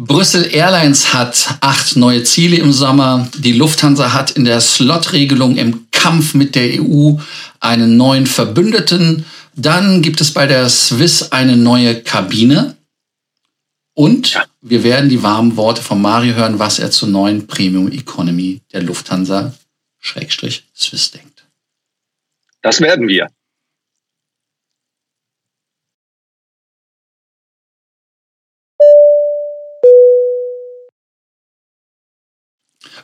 Brüssel Airlines hat acht neue Ziele im Sommer. Die Lufthansa hat in der Slot-Regelung im Kampf mit der EU einen neuen Verbündeten. Dann gibt es bei der Swiss eine neue Kabine. Und wir werden die warmen Worte von Mario hören, was er zur neuen Premium Economy der Lufthansa Schrägstrich Swiss denkt. Das werden wir.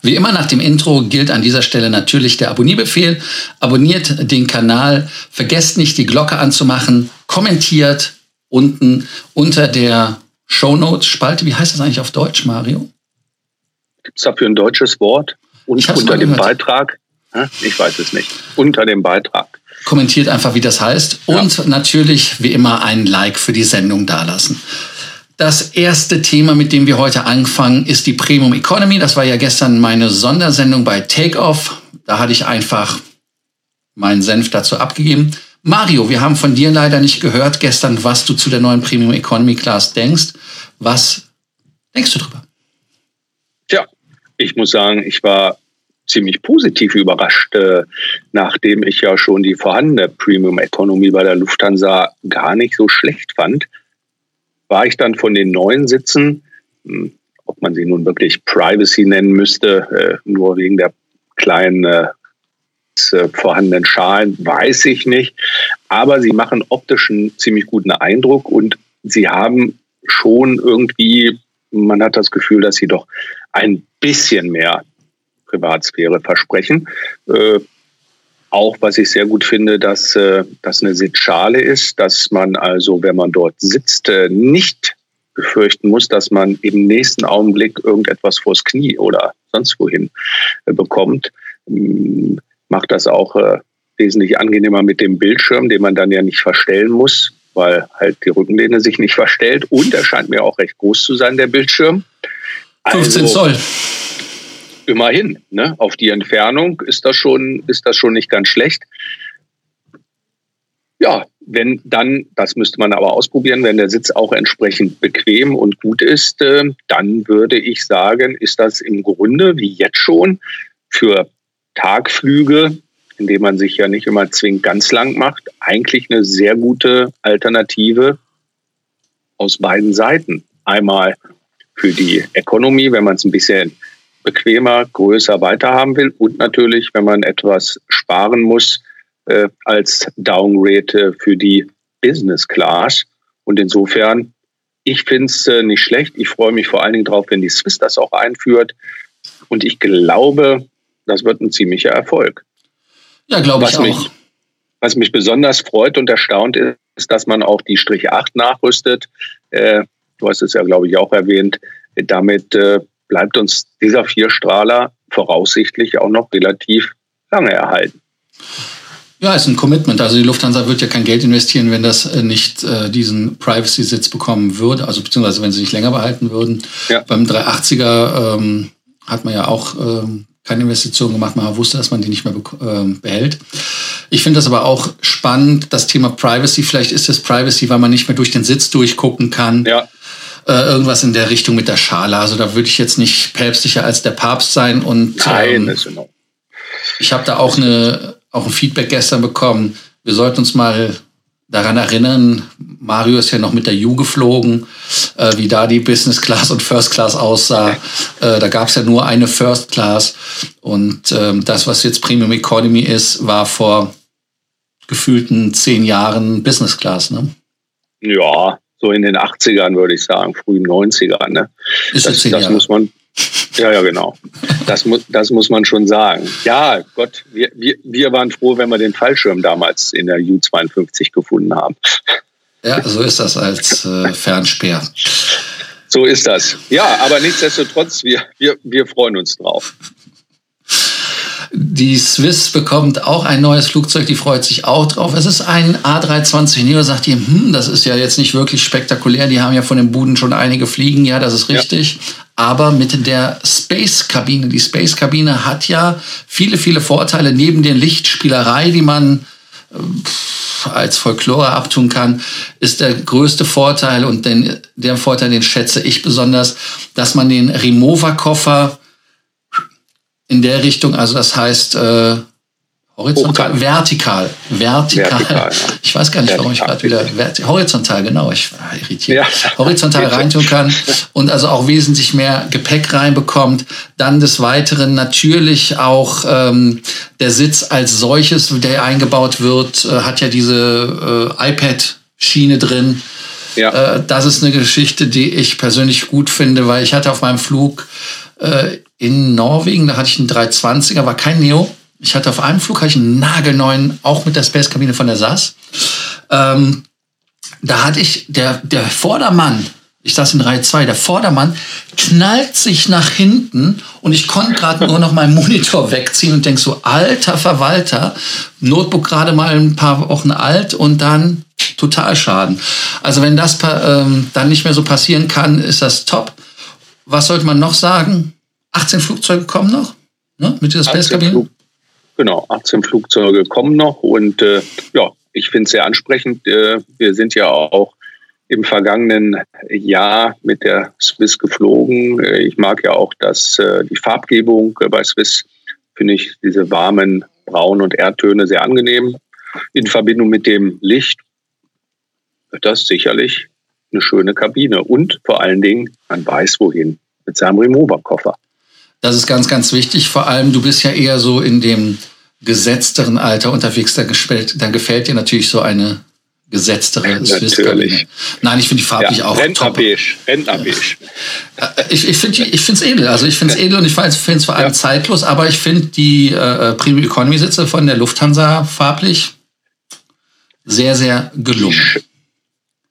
Wie immer nach dem Intro gilt an dieser Stelle natürlich der Abonnierbefehl. Abonniert den Kanal, vergesst nicht die Glocke anzumachen, kommentiert unten unter der Shownotes-Spalte. Wie heißt das eigentlich auf Deutsch, Mario? Gibt es dafür ein deutsches Wort? Und unter dem Beitrag? Ich weiß es nicht. Unter dem Beitrag. Kommentiert einfach, wie das heißt. Und ja. natürlich, wie immer, ein Like für die Sendung dalassen. Das erste Thema, mit dem wir heute anfangen, ist die Premium Economy. Das war ja gestern meine Sondersendung bei Takeoff. Da hatte ich einfach meinen Senf dazu abgegeben. Mario, wir haben von dir leider nicht gehört gestern, was du zu der neuen Premium Economy Class denkst. Was denkst du drüber? Tja, ich muss sagen, ich war ziemlich positiv überrascht, äh, nachdem ich ja schon die vorhandene Premium Economy bei der Lufthansa gar nicht so schlecht fand war ich dann von den neuen Sitzen, hm, ob man sie nun wirklich Privacy nennen müsste, äh, nur wegen der kleinen äh, äh, vorhandenen Schalen, weiß ich nicht. Aber sie machen optisch einen ziemlich guten Eindruck und sie haben schon irgendwie, man hat das Gefühl, dass sie doch ein bisschen mehr Privatsphäre versprechen. Auch, was ich sehr gut finde, dass äh, das eine Sitzschale ist, dass man also, wenn man dort sitzt, äh, nicht befürchten muss, dass man im nächsten Augenblick irgendetwas vors Knie oder sonst wohin äh, bekommt. Ähm, macht das auch äh, wesentlich angenehmer mit dem Bildschirm, den man dann ja nicht verstellen muss, weil halt die Rückenlehne sich nicht verstellt. Und er scheint mir auch recht groß zu sein, der Bildschirm. 15 also, Zoll immerhin, ne, auf die Entfernung ist das schon, ist das schon nicht ganz schlecht. Ja, wenn dann, das müsste man aber ausprobieren, wenn der Sitz auch entsprechend bequem und gut ist, äh, dann würde ich sagen, ist das im Grunde wie jetzt schon für Tagflüge, indem man sich ja nicht immer zwingend ganz lang macht, eigentlich eine sehr gute Alternative aus beiden Seiten. Einmal für die Economy, wenn man es ein bisschen bequemer, größer weiterhaben will und natürlich, wenn man etwas sparen muss, äh, als Downgrade für die Business Class. Und insofern, ich finde es äh, nicht schlecht. Ich freue mich vor allen Dingen drauf, wenn die Swiss das auch einführt. Und ich glaube, das wird ein ziemlicher Erfolg. Ja, glaube ich auch. Mich, was mich besonders freut und erstaunt ist, dass man auch die Strich 8 nachrüstet. Äh, du hast es ja, glaube ich, auch erwähnt. Damit äh, bleibt uns dieser Vierstrahler voraussichtlich auch noch relativ lange erhalten. Ja, ist ein Commitment. Also die Lufthansa wird ja kein Geld investieren, wenn das äh, nicht äh, diesen Privacy-Sitz bekommen würde, also beziehungsweise wenn sie sich länger behalten würden. Ja. Beim 380er ähm, hat man ja auch ähm, keine Investition gemacht, man wusste, dass man die nicht mehr ähm, behält. Ich finde das aber auch spannend, das Thema Privacy. Vielleicht ist es Privacy, weil man nicht mehr durch den Sitz durchgucken kann. Ja äh, irgendwas in der Richtung mit der Schale. Also da würde ich jetzt nicht päpstlicher als der Papst sein. Und Nein, ähm, genau. ich habe da auch, eine, auch ein Feedback gestern bekommen. Wir sollten uns mal daran erinnern, Mario ist ja noch mit der U geflogen, äh, wie da die Business Class und First Class aussah. Äh, da gab es ja nur eine First Class. Und ähm, das, was jetzt Premium Economy ist, war vor gefühlten zehn Jahren Business Class. Ne? Ja, so in den 80ern, würde ich sagen, frühen 90ern. Ne? Ist das, das muss man, ja, ja, genau. Das muss, das muss man schon sagen. Ja, Gott, wir, wir, wir waren froh, wenn wir den Fallschirm damals in der U-52 gefunden haben. Ja, so ist das als äh, Fernspeer. So ist das. Ja, aber nichtsdestotrotz, wir, wir, wir freuen uns drauf. Die Swiss bekommt auch ein neues Flugzeug, die freut sich auch drauf. Es ist ein A320 Neo, sagt ihr, hm, das ist ja jetzt nicht wirklich spektakulär. Die haben ja von den Buden schon einige fliegen, ja, das ist richtig. Ja. Aber mit der Space-Kabine, die Space-Kabine hat ja viele, viele Vorteile neben der Lichtspielerei, die man äh, als Folklore abtun kann, ist der größte Vorteil und den, der Vorteil, den schätze ich besonders, dass man den Remover-Koffer in der Richtung, also das heißt äh, horizontal, vertikal, vertikal, vertikal ja. ich weiß gar nicht, warum ich gerade wieder horizontal, genau, ich war irritiert, ja. horizontal reintun kann und also auch wesentlich mehr Gepäck reinbekommt. Dann des Weiteren natürlich auch ähm, der Sitz als solches, der eingebaut wird, äh, hat ja diese äh, iPad-Schiene drin. Ja. Äh, das ist eine Geschichte, die ich persönlich gut finde, weil ich hatte auf meinem Flug äh, in Norwegen, da hatte ich einen 320er, war kein Neo. Ich hatte auf einem Flug hatte ich einen nagelneuen, auch mit der Space-Kabine von der SAS. Ähm, da hatte ich, der, der Vordermann, ich saß in Reihe 2, der Vordermann knallt sich nach hinten und ich konnte gerade nur noch meinen Monitor wegziehen und denk so, alter Verwalter, Notebook gerade mal ein paar Wochen alt und dann total Schaden. Also wenn das ähm, dann nicht mehr so passieren kann, ist das top. Was sollte man noch sagen? 18 Flugzeuge kommen noch ne, mit dieser Space-Kabine? Genau, 18 Flugzeuge kommen noch und äh, ja, ich finde es sehr ansprechend. Äh, wir sind ja auch im vergangenen Jahr mit der Swiss geflogen. Äh, ich mag ja auch das, äh, die Farbgebung bei Swiss, finde ich diese warmen Braun- und Erdtöne sehr angenehm. In Verbindung mit dem Licht wird das sicherlich eine schöne Kabine und vor allen Dingen, man weiß wohin mit seinem Remover-Koffer. Das ist ganz, ganz wichtig. Vor allem, du bist ja eher so in dem gesetzteren Alter unterwegs. Da gefällt, dann gefällt dir natürlich so eine gesetztere Swiss-Kabine. Nein, ich finde die farblich ja, auch Rentnerbeige. Rentnerbeige. Äh, ich, ich finde es edel. Also ich finde es edel und ich finde es vor allem ja. zeitlos, aber ich finde die äh, Premium Economy Sitze von der Lufthansa farblich sehr, sehr gelungen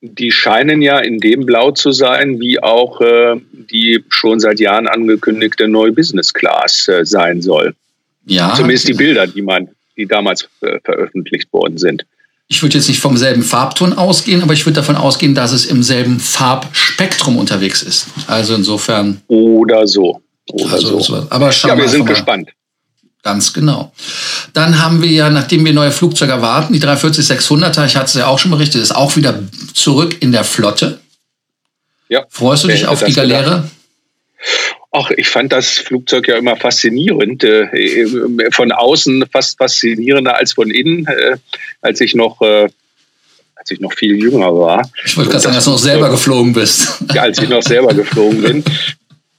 die scheinen ja in dem Blau zu sein, wie auch äh, die schon seit Jahren angekündigte neue Business Class äh, sein soll. Ja. Zumindest die Bilder, die man, die damals äh, veröffentlicht worden sind. Ich würde jetzt nicht vom selben Farbton ausgehen, aber ich würde davon ausgehen, dass es im selben Farbspektrum unterwegs ist. Also insofern. Oder so. Oder also, so. Aber schauen ja, wir sind gespannt. Ganz genau. Dann haben wir ja, nachdem wir neue Flugzeuge erwarten, die 340-600er, ich hatte es ja auch schon berichtet, ist auch wieder zurück in der Flotte. Ja. Freust du dich auf die Galeere? Ach, ich fand das Flugzeug ja immer faszinierend. Äh, von außen fast faszinierender als von innen, äh, als ich noch äh, als ich noch viel jünger war. Ich wollte gerade sagen, dass du noch selber geflogen bist. Ja, als ich noch selber geflogen bin.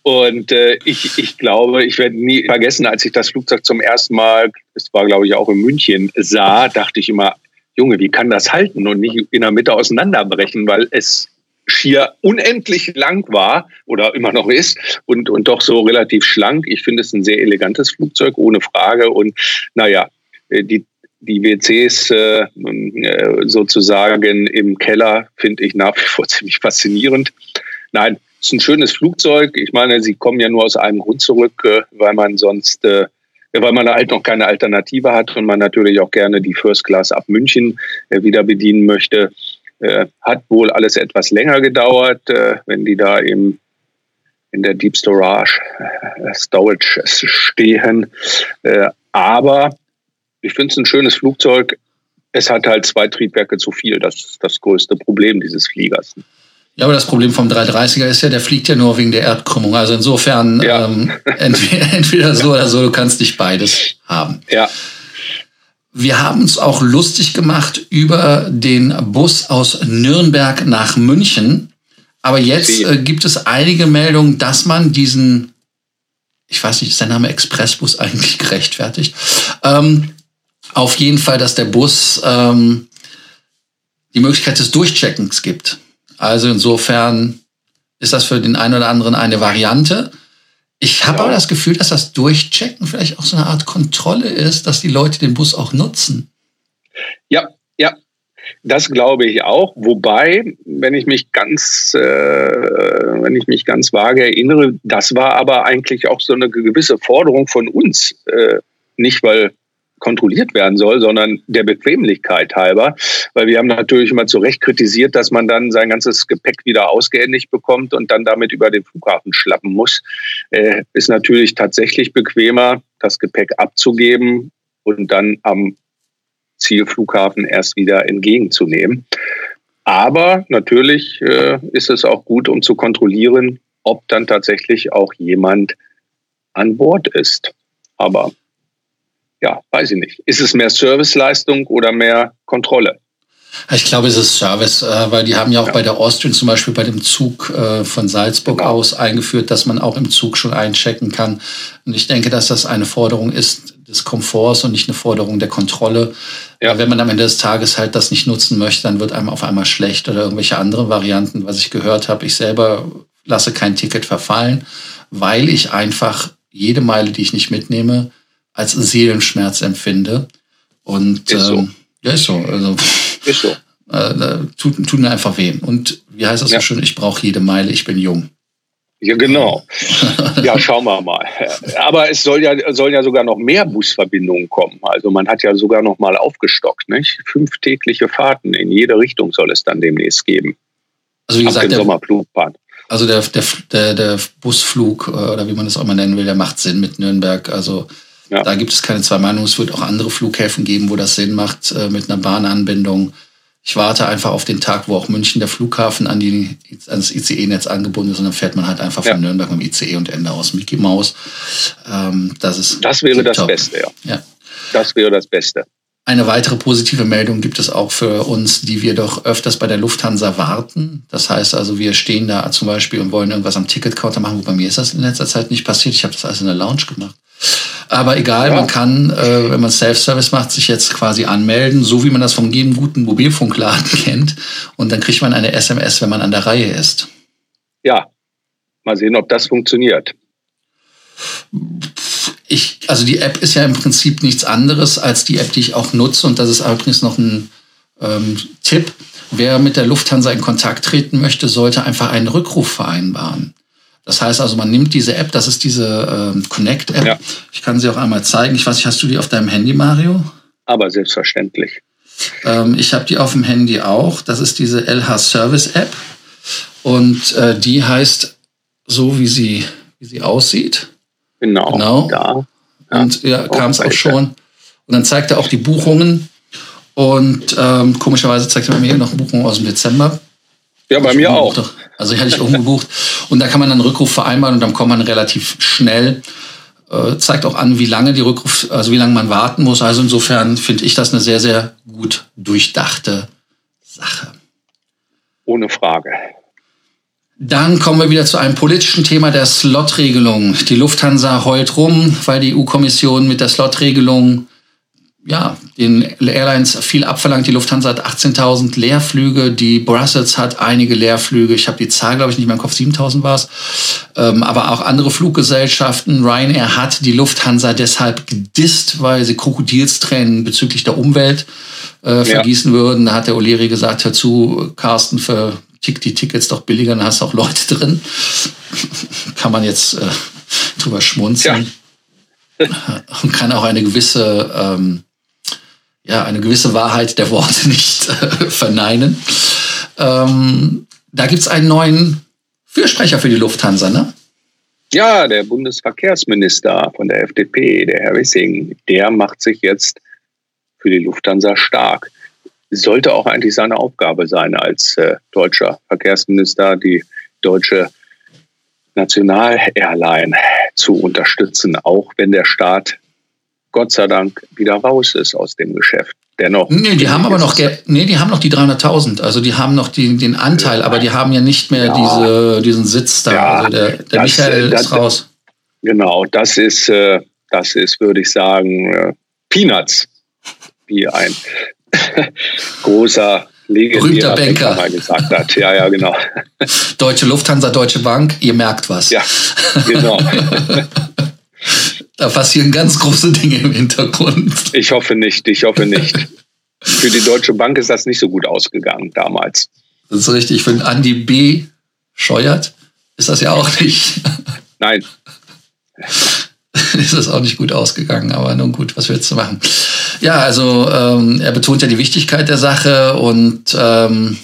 Und äh, ich, ich glaube, ich werde nie vergessen, als ich das Flugzeug zum ersten Mal, es war glaube ich auch in München, sah, dachte ich immer, Junge, wie kann das halten und nicht in der Mitte auseinanderbrechen, weil es schier unendlich lang war oder immer noch ist und, und doch so relativ schlank. Ich finde es ein sehr elegantes Flugzeug, ohne Frage. Und naja, äh, die, die WCs äh, äh, sozusagen im Keller finde ich nach wie vor ziemlich faszinierend. Nein, ist ein schönes Flugzeug. Ich meine, sie kommen ja nur aus einem Grund zurück, äh, weil man sonst, äh, weil man halt noch keine Alternative hat und man natürlich auch gerne die First Class ab München äh, wieder bedienen möchte. Hat wohl alles etwas länger gedauert, wenn die da im in der Deep Storage, Storage stehen. Aber ich finde es ein schönes Flugzeug. Es hat halt zwei Triebwerke zu viel. Das ist das größte Problem dieses Fliegers. Ja, aber das Problem vom 330er ist ja, der fliegt ja nur wegen der Erdkrümmung. Also insofern ja. ähm, entweder, entweder so oder so, du kannst nicht beides haben. Ja. Wir haben uns auch lustig gemacht über den Bus aus Nürnberg nach München. Aber jetzt äh, gibt es einige Meldungen, dass man diesen, ich weiß nicht, ist der Name Expressbus eigentlich gerechtfertigt? Ähm, auf jeden Fall, dass der Bus ähm, die Möglichkeit des Durchcheckens gibt. Also insofern ist das für den einen oder anderen eine Variante. Ich habe ja. aber das Gefühl, dass das Durchchecken vielleicht auch so eine Art Kontrolle ist, dass die Leute den Bus auch nutzen. Ja, ja, das glaube ich auch. Wobei, wenn ich mich ganz, äh, wenn ich mich ganz vage erinnere, das war aber eigentlich auch so eine gewisse Forderung von uns. Äh, nicht, weil kontrolliert werden soll, sondern der Bequemlichkeit halber. Weil wir haben natürlich immer zu Recht kritisiert, dass man dann sein ganzes Gepäck wieder ausgehändigt bekommt und dann damit über den Flughafen schlappen muss. Äh, ist natürlich tatsächlich bequemer, das Gepäck abzugeben und dann am Zielflughafen erst wieder entgegenzunehmen. Aber natürlich äh, ist es auch gut, um zu kontrollieren, ob dann tatsächlich auch jemand an Bord ist. Aber ja, weiß ich nicht. Ist es mehr Serviceleistung oder mehr Kontrolle? Ich glaube, es ist Service, äh, weil die haben ja auch ja. bei der Austrian zum Beispiel bei dem Zug äh, von Salzburg genau. aus eingeführt, dass man auch im Zug schon einchecken kann. Und ich denke, dass das eine Forderung ist des Komforts und nicht eine Forderung der Kontrolle. Ja. Wenn man am Ende des Tages halt das nicht nutzen möchte, dann wird einem auf einmal schlecht oder irgendwelche andere Varianten, was ich gehört habe. Ich selber lasse kein Ticket verfallen, weil ich einfach jede Meile, die ich nicht mitnehme, als Seelenschmerz empfinde. Und ist so. Ähm, ja, ist so. Also, ist so. Äh, tut, tut mir einfach weh. Und wie heißt das ja. so schön? Ich brauche jede Meile, ich bin jung. Ja, genau. ja, schauen wir mal. Aber es soll ja, sollen ja sogar noch mehr Busverbindungen kommen. Also man hat ja sogar noch mal aufgestockt. Nicht? Fünf tägliche Fahrten in jede Richtung soll es dann demnächst geben. Also wie gesagt, der, Sommerflugplan. Also der, der, der, der Busflug äh, oder wie man das auch mal nennen will, der macht Sinn mit Nürnberg. Also ja. da gibt es keine zwei Meinungen. Es wird auch andere Flughäfen geben, wo das Sinn macht äh, mit einer Bahnanbindung. Ich warte einfach auf den Tag, wo auch München der Flughafen an die, ans ICE-Netz angebunden ist und dann fährt man halt einfach ja. von Nürnberg mit dem ICE und Ende aus Mickey Maus. Ähm, das ist das wäre das top. Beste, ja. ja. Das wäre das Beste. Eine weitere positive Meldung gibt es auch für uns, die wir doch öfters bei der Lufthansa warten. Das heißt also, wir stehen da zum Beispiel und wollen irgendwas am Ticketcounter machen. Bei mir ist das in letzter Zeit nicht passiert. Ich habe das alles in der Lounge gemacht. Aber egal, ja. man kann, äh, wenn man Self-Service macht, sich jetzt quasi anmelden, so wie man das von jedem guten Mobilfunkladen kennt. Und dann kriegt man eine SMS, wenn man an der Reihe ist. Ja, mal sehen, ob das funktioniert ich, also die App ist ja im Prinzip nichts anderes als die App, die ich auch nutze. Und das ist übrigens noch ein ähm, Tipp. Wer mit der Lufthansa in Kontakt treten möchte, sollte einfach einen Rückruf vereinbaren. Das heißt also, man nimmt diese App, das ist diese ähm, Connect-App. Ja. Ich kann sie auch einmal zeigen. Ich weiß nicht, hast du die auf deinem Handy, Mario? Aber selbstverständlich. Ähm, ich habe die auf dem Handy auch. Das ist diese LH Service App. Und äh, die heißt so, wie sie, wie sie aussieht. Genau. genau. Da. Ja, und ja, kam es auch schon. Und dann zeigt er auch die Buchungen. Und ähm, komischerweise zeigt er mir hier noch Buchungen aus dem Dezember. Ja, bei mir auch. Also hatte ich umgebucht. Und da kann man dann Rückruf vereinbaren und dann kommt man relativ schnell. Äh, zeigt auch an, wie lange die Rückruf, also wie lange man warten muss. Also insofern finde ich das eine sehr, sehr gut durchdachte Sache. Ohne Frage. Dann kommen wir wieder zu einem politischen Thema der Slot-Regelung. Die Lufthansa heult rum, weil die EU-Kommission mit der Slot-Regelung ja, den Airlines viel abverlangt. Die Lufthansa hat 18.000 Leerflüge, die Brussels hat einige Leerflüge. Ich habe die Zahl, glaube ich, nicht mehr im Kopf, 7.000 war es. Ähm, aber auch andere Fluggesellschaften. Ryanair hat die Lufthansa deshalb gedisst, weil sie Krokodilstränen bezüglich der Umwelt äh, vergießen ja. würden. Da hat der O'Leary gesagt, hör zu, Carsten, für tick die Tickets doch billiger, dann hast du auch Leute drin. kann man jetzt äh, drüber schmunzeln. Ja. Und kann auch eine gewisse, ähm, ja, eine gewisse Wahrheit der Worte nicht äh, verneinen. Ähm, da gibt es einen neuen Fürsprecher für die Lufthansa, ne? Ja, der Bundesverkehrsminister von der FDP, der Herr Wissing, der macht sich jetzt für die Lufthansa stark sollte auch eigentlich seine Aufgabe sein als äh, deutscher Verkehrsminister, die deutsche National-Airline zu unterstützen, auch wenn der Staat Gott sei Dank wieder raus ist aus dem Geschäft. Dennoch. Nee, die haben aber noch, nee, die haben noch die 300.000. Also die haben noch die, den Anteil, aber die haben ja nicht mehr ja. diese, diesen Sitz da. Ja, also der, der das, Michael das, ist raus. Genau, das ist, äh, das ist, würde ich sagen, äh, Peanuts, wie ein großer legendärer Banker mal gesagt hat. Ja, ja, genau. Deutsche Lufthansa, Deutsche Bank, ihr merkt was. Ja, genau. da passieren ganz große Dinge im Hintergrund. Ich hoffe nicht, ich hoffe nicht. Für die Deutsche Bank ist das nicht so gut ausgegangen damals. Das ist richtig. Für den Andi B. Scheuert ist das ja auch nicht. Nein. ist das auch nicht gut ausgegangen, aber nun gut, was willst du machen? Ja, also ähm, er betont ja die Wichtigkeit der Sache und ähm,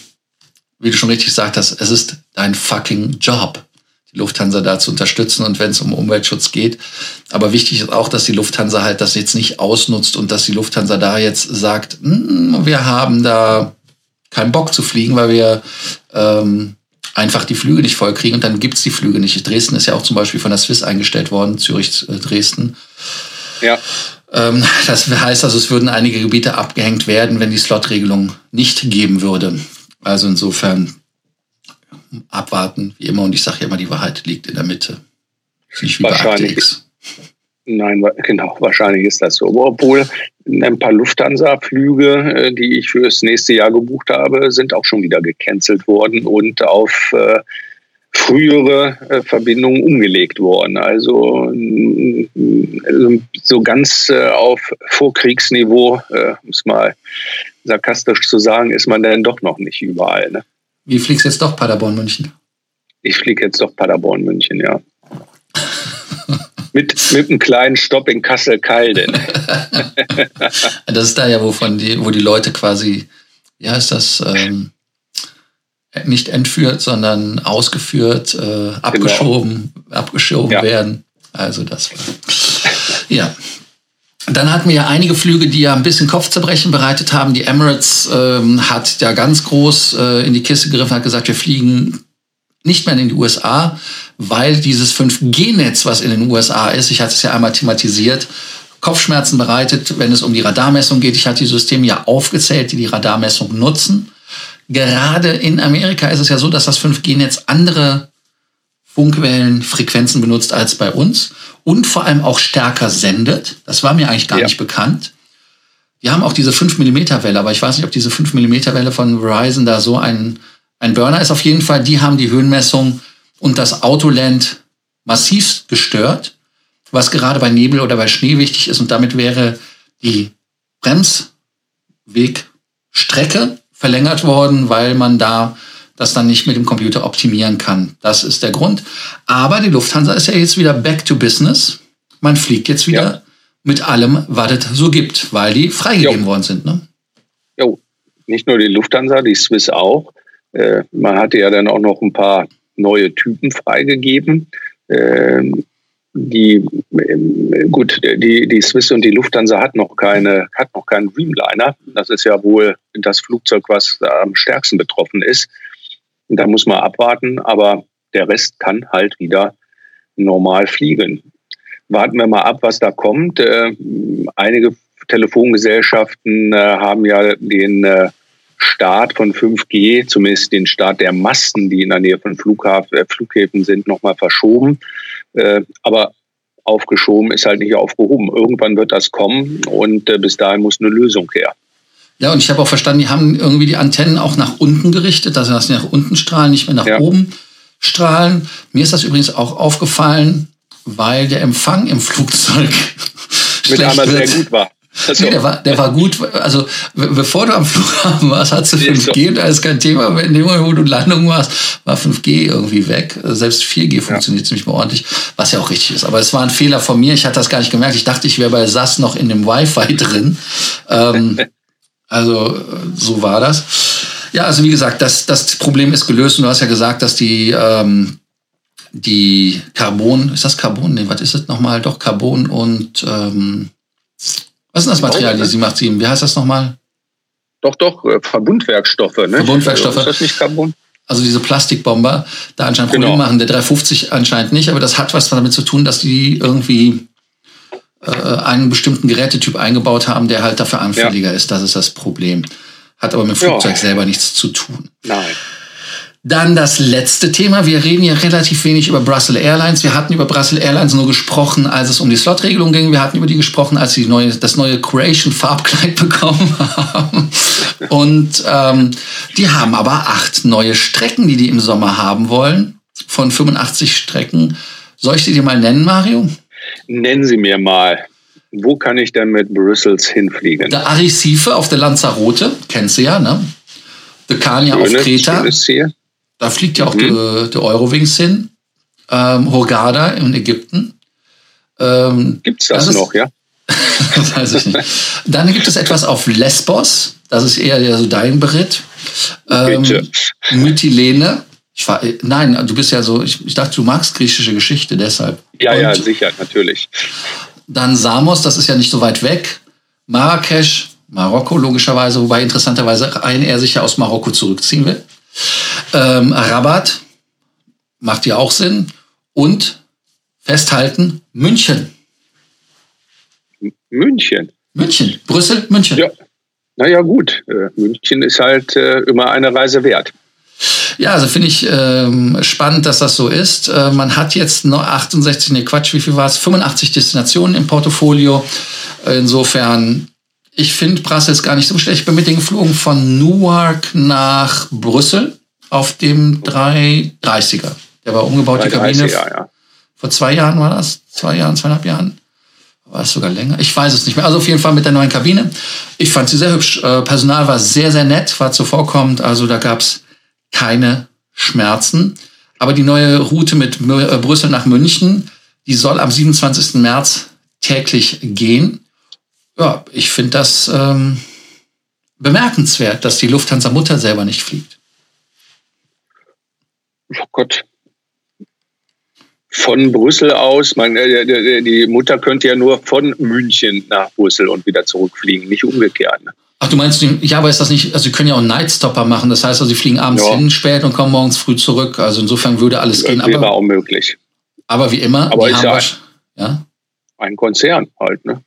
wie du schon richtig gesagt hast, es ist dein fucking Job, die Lufthansa da zu unterstützen und wenn es um Umweltschutz geht. Aber wichtig ist auch, dass die Lufthansa halt das jetzt nicht ausnutzt und dass die Lufthansa da jetzt sagt, hm, wir haben da keinen Bock zu fliegen, weil wir ähm, einfach die Flüge nicht voll kriegen und dann gibt's die Flüge nicht. Dresden ist ja auch zum Beispiel von der Swiss eingestellt worden, Zürich, äh, Dresden. Ja. Ähm, das heißt also, es würden einige Gebiete abgehängt werden, wenn die Slot-Regelung nicht geben würde. Also insofern abwarten, wie immer. Und ich sage ja immer, die Wahrheit liegt in der Mitte. Nicht wie Wahrscheinlich. Nein, genau, wahrscheinlich ist das so. Obwohl ein paar Lufthansa-Flüge, äh, die ich fürs nächste Jahr gebucht habe, sind auch schon wieder gecancelt worden und auf äh, frühere äh, Verbindungen umgelegt worden. Also so ganz auf Vorkriegsniveau, um es mal sarkastisch zu sagen, ist man dann doch noch nicht überall. Ne? Wie fliegst du jetzt doch Paderborn-München? Ich fliege jetzt doch Paderborn-München, ja. mit, mit einem kleinen Stopp in Kassel-Calden. das ist da ja, wovon die, wo die Leute quasi, ja, ist das ähm, nicht entführt, sondern ausgeführt, äh, abgeschoben, genau. abgeschoben ja. werden. Also das war. Ja. Dann hatten wir ja einige Flüge, die ja ein bisschen Kopfzerbrechen bereitet haben. Die Emirates ähm, hat ja ganz groß äh, in die Kiste gegriffen, hat gesagt, wir fliegen nicht mehr in die USA, weil dieses 5G-Netz, was in den USA ist, ich hatte es ja einmal thematisiert, Kopfschmerzen bereitet, wenn es um die Radarmessung geht. Ich hatte die Systeme ja aufgezählt, die die Radarmessung nutzen. Gerade in Amerika ist es ja so, dass das 5G-Netz andere Funkwellenfrequenzen benutzt als bei uns und vor allem auch stärker sendet. Das war mir eigentlich gar ja. nicht bekannt. Wir haben auch diese 5 mm Welle, aber ich weiß nicht, ob diese 5 mm Welle von Verizon da so ein, ein Burner ist. Auf jeden Fall, die haben die Höhenmessung und das Autoland massiv gestört, was gerade bei Nebel oder bei Schnee wichtig ist. Und damit wäre die Bremswegstrecke verlängert worden, weil man da das dann nicht mit dem Computer optimieren kann. Das ist der Grund. Aber die Lufthansa ist ja jetzt wieder back to business. Man fliegt jetzt wieder ja. mit allem, was es so gibt, weil die freigegeben jo. worden sind. Ne? Jo, nicht nur die Lufthansa, die Swiss auch. Äh, man hatte ja dann auch noch ein paar neue Typen freigegeben. Ähm, die ähm, gut, die, die Swiss und die Lufthansa hat noch keine, hat noch keinen Dreamliner. Das ist ja wohl das Flugzeug, was am stärksten betroffen ist. Und da muss man abwarten, aber der Rest kann halt wieder normal fliegen. Warten wir mal ab, was da kommt. Äh, einige Telefongesellschaften äh, haben ja den äh, Start von 5G, zumindest den Start der Masten, die in der Nähe von Flughafen, Flughäfen sind, nochmal verschoben. Aber aufgeschoben ist halt nicht aufgehoben. Irgendwann wird das kommen und bis dahin muss eine Lösung her. Ja, und ich habe auch verstanden, die haben irgendwie die Antennen auch nach unten gerichtet, also dass sie nach unten strahlen, nicht mehr nach ja. oben strahlen. Mir ist das übrigens auch aufgefallen, weil der Empfang im Flugzeug mit einmal sehr gut war. Also. Nee, der war, der war gut. Also, bevor du am Flughafen warst, hattest du 5G und da ist kein Thema. Aber in dem Moment, wo du Landung warst, war 5G irgendwie weg. Selbst 4G funktioniert ja. ziemlich ordentlich, was ja auch richtig ist. Aber es war ein Fehler von mir. Ich hatte das gar nicht gemerkt. Ich dachte, ich wäre bei SAS noch in dem Wi-Fi drin. Ähm, Also so war das. Ja, also wie gesagt, das, das Problem ist gelöst und du hast ja gesagt, dass die, ähm, die Carbon, ist das Carbon? Nee, was ist das nochmal? Doch, Carbon und ähm, was ist das Material, die sie macht? Wie heißt das nochmal? Doch, doch, äh, Verbundwerkstoffe. Ne? Verbundwerkstoffe. Ist das nicht Carbon? Also diese Plastikbomber da anscheinend Probleme genau. machen. Der 350 anscheinend nicht, aber das hat was damit zu tun, dass die irgendwie äh, einen bestimmten Gerätetyp eingebaut haben, der halt dafür anfälliger ja. ist. Das ist das Problem. Hat aber mit dem Flugzeug ja. selber nichts zu tun. Nein. Dann das letzte Thema. Wir reden ja relativ wenig über Brussels Airlines. Wir hatten über Brussels Airlines nur gesprochen, als es um die Slot-Regelung ging. Wir hatten über die gesprochen, als sie neue, das neue Croatian-Farbkleid bekommen haben. Und ähm, die haben aber acht neue Strecken, die die im Sommer haben wollen. Von 85 Strecken. Soll ich die dir mal nennen, Mario? Nennen Sie mir mal, wo kann ich denn mit Brussels hinfliegen? Der Arrecife auf der Lanzarote, kennst du ja, ne? Der Kania auf Kreta. Da fliegt ja auch mhm. der Eurowings hin. Ähm, Hurghada in Ägypten. Ähm, Gibt es das, das noch, ja? das weiß ich nicht. Dann gibt es etwas auf Lesbos. Das ist eher so dein Beritt. Ähm, Mytilene. Ich war, äh, nein, du bist ja so, ich, ich dachte, du magst griechische Geschichte, deshalb. Ja, Und ja, sicher, natürlich. Dann Samos, das ist ja nicht so weit weg. Marrakesch, Marokko logischerweise, wobei interessanterweise ein er sich ja aus Marokko zurückziehen will. Ähm, Rabat macht ja auch Sinn. Und festhalten, München. München. München, Brüssel, München. Ja. Naja, gut. Äh, München ist halt äh, immer eine Reise wert. Ja, also finde ich ähm, spannend, dass das so ist. Äh, man hat jetzt noch 68, nee Quatsch, wie viel war es? 85 Destinationen im Portfolio. Insofern, ich finde Brussels gar nicht so schlecht. Ich bin mit den geflogen von Newark nach Brüssel auf dem 330er. Der war umgebaut, die Kabine. Ja. Vor zwei Jahren war das? Zwei Jahren, zweieinhalb Jahren? War es sogar länger? Ich weiß es nicht mehr. Also auf jeden Fall mit der neuen Kabine. Ich fand sie sehr hübsch. Äh, Personal war sehr, sehr nett, war zuvorkommend. Also da gab es keine Schmerzen. Aber die neue Route mit äh, Brüssel nach München, die soll am 27. März täglich gehen. Ja, ich finde das ähm, bemerkenswert, dass die Lufthansa Mutter selber nicht fliegt. Oh Gott, von Brüssel aus, man, äh, die Mutter könnte ja nur von München nach Brüssel und wieder zurückfliegen, nicht umgekehrt. Ach, du meinst, ja, aber ist das nicht, also sie können ja auch einen Nightstopper machen, das heißt, also sie fliegen abends ja. hin, spät und kommen morgens früh zurück, also insofern würde alles gehen. Das wäre auch möglich. Aber wie immer, aber ist ja, ein, ja ein Konzern halt, ne?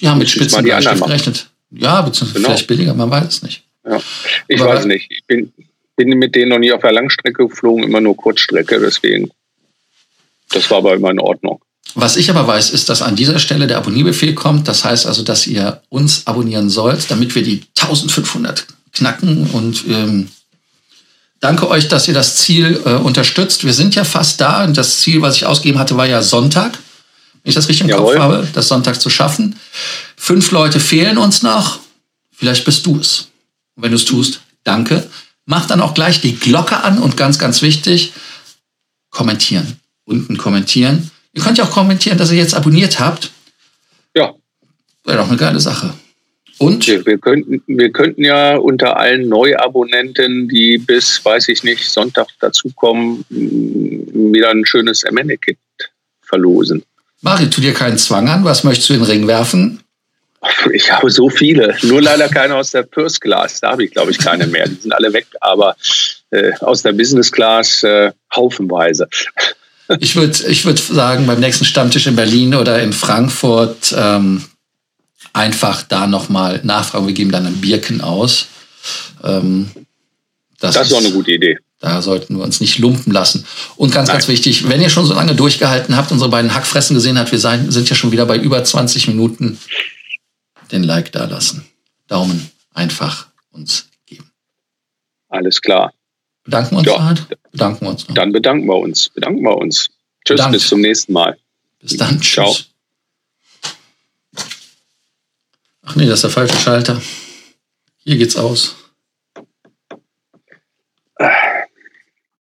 Die haben mit Spitzengleichgewicht gerechnet. Ja, beziehungsweise genau. vielleicht billiger, man weiß es nicht. Ja. Ich aber weiß nicht, ich bin, bin mit denen noch nie auf der Langstrecke geflogen, immer nur Kurzstrecke, deswegen das war aber immer in Ordnung. Was ich aber weiß, ist, dass an dieser Stelle der Abonnierbefehl kommt. Das heißt also, dass ihr uns abonnieren sollt, damit wir die 1500 knacken. Und ähm, danke euch, dass ihr das Ziel äh, unterstützt. Wir sind ja fast da. Und das Ziel, was ich ausgegeben hatte, war ja Sonntag. Wenn ich das richtig im Jawohl. Kopf habe, das Sonntag zu schaffen. Fünf Leute fehlen uns noch. Vielleicht bist du es. Und wenn du es tust, danke. Mach dann auch gleich die Glocke an und ganz, ganz wichtig, kommentieren unten kommentieren. Ihr könnt ja auch kommentieren, dass ihr jetzt abonniert habt. Ja. Wäre doch eine geile Sache. Und? Wir, wir, könnten, wir könnten ja unter allen Neuabonnenten, die bis, weiß ich nicht, Sonntag dazukommen, wieder ein schönes MN-Kit verlosen. Mari, tu dir keinen Zwang an. Was möchtest du in den Ring werfen? Ich habe so viele. Nur leider keine aus der First Class. Da habe ich, glaube ich, keine mehr. Die sind alle weg. Aber äh, aus der Business Class äh, haufenweise. Ich würde ich würd sagen, beim nächsten Stammtisch in Berlin oder in Frankfurt ähm, einfach da nochmal nachfragen. Wir geben dann ein Bierken aus. Ähm, das, das ist auch eine gute Idee. Da sollten wir uns nicht lumpen lassen. Und ganz, Nein. ganz wichtig, wenn ihr schon so lange durchgehalten habt, unsere beiden Hackfressen gesehen habt, wir sind ja schon wieder bei über 20 Minuten, den Like da lassen. Daumen einfach uns geben. Alles klar. Bedanken wir uns, ja. Bedanken wir uns. Dann bedanken wir uns. Bedanken wir uns. Tschüss, Bedankt. bis zum nächsten Mal. Bis dann. Ciao. Tschüss. Ach nee, das ist der falsche Schalter. Hier geht's aus.